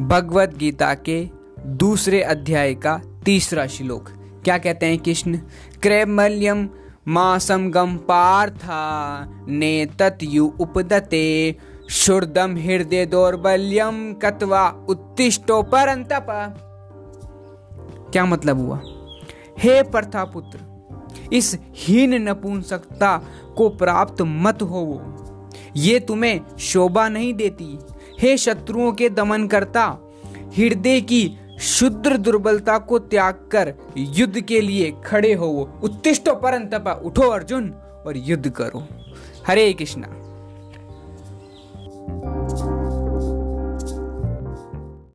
भगवत गीता के दूसरे अध्याय का तीसरा श्लोक। क्या कहते हैं कृष्ण? क्रैमल्यम मासम गम पार्था ने तत्यु उपदते, शुर्दम हृदय दौर्बल्यम कत्वा उत्तिष्टो परंतप। क्या मतलब हुआ? हे प्रथापुत्र, इस हीन नपुंसकता को प्राप्त मत हो वो ये तुम्हें शोभा नहीं देती। हे शत्रुओं के दमन करता हृदय की शुद्र दुर्बलता को त्याग कर युद्ध के लिए खड़े हो। उत्तिष्टो परंतपा उठो अर्जुन और युद्ध करो। हरे कृष्णा।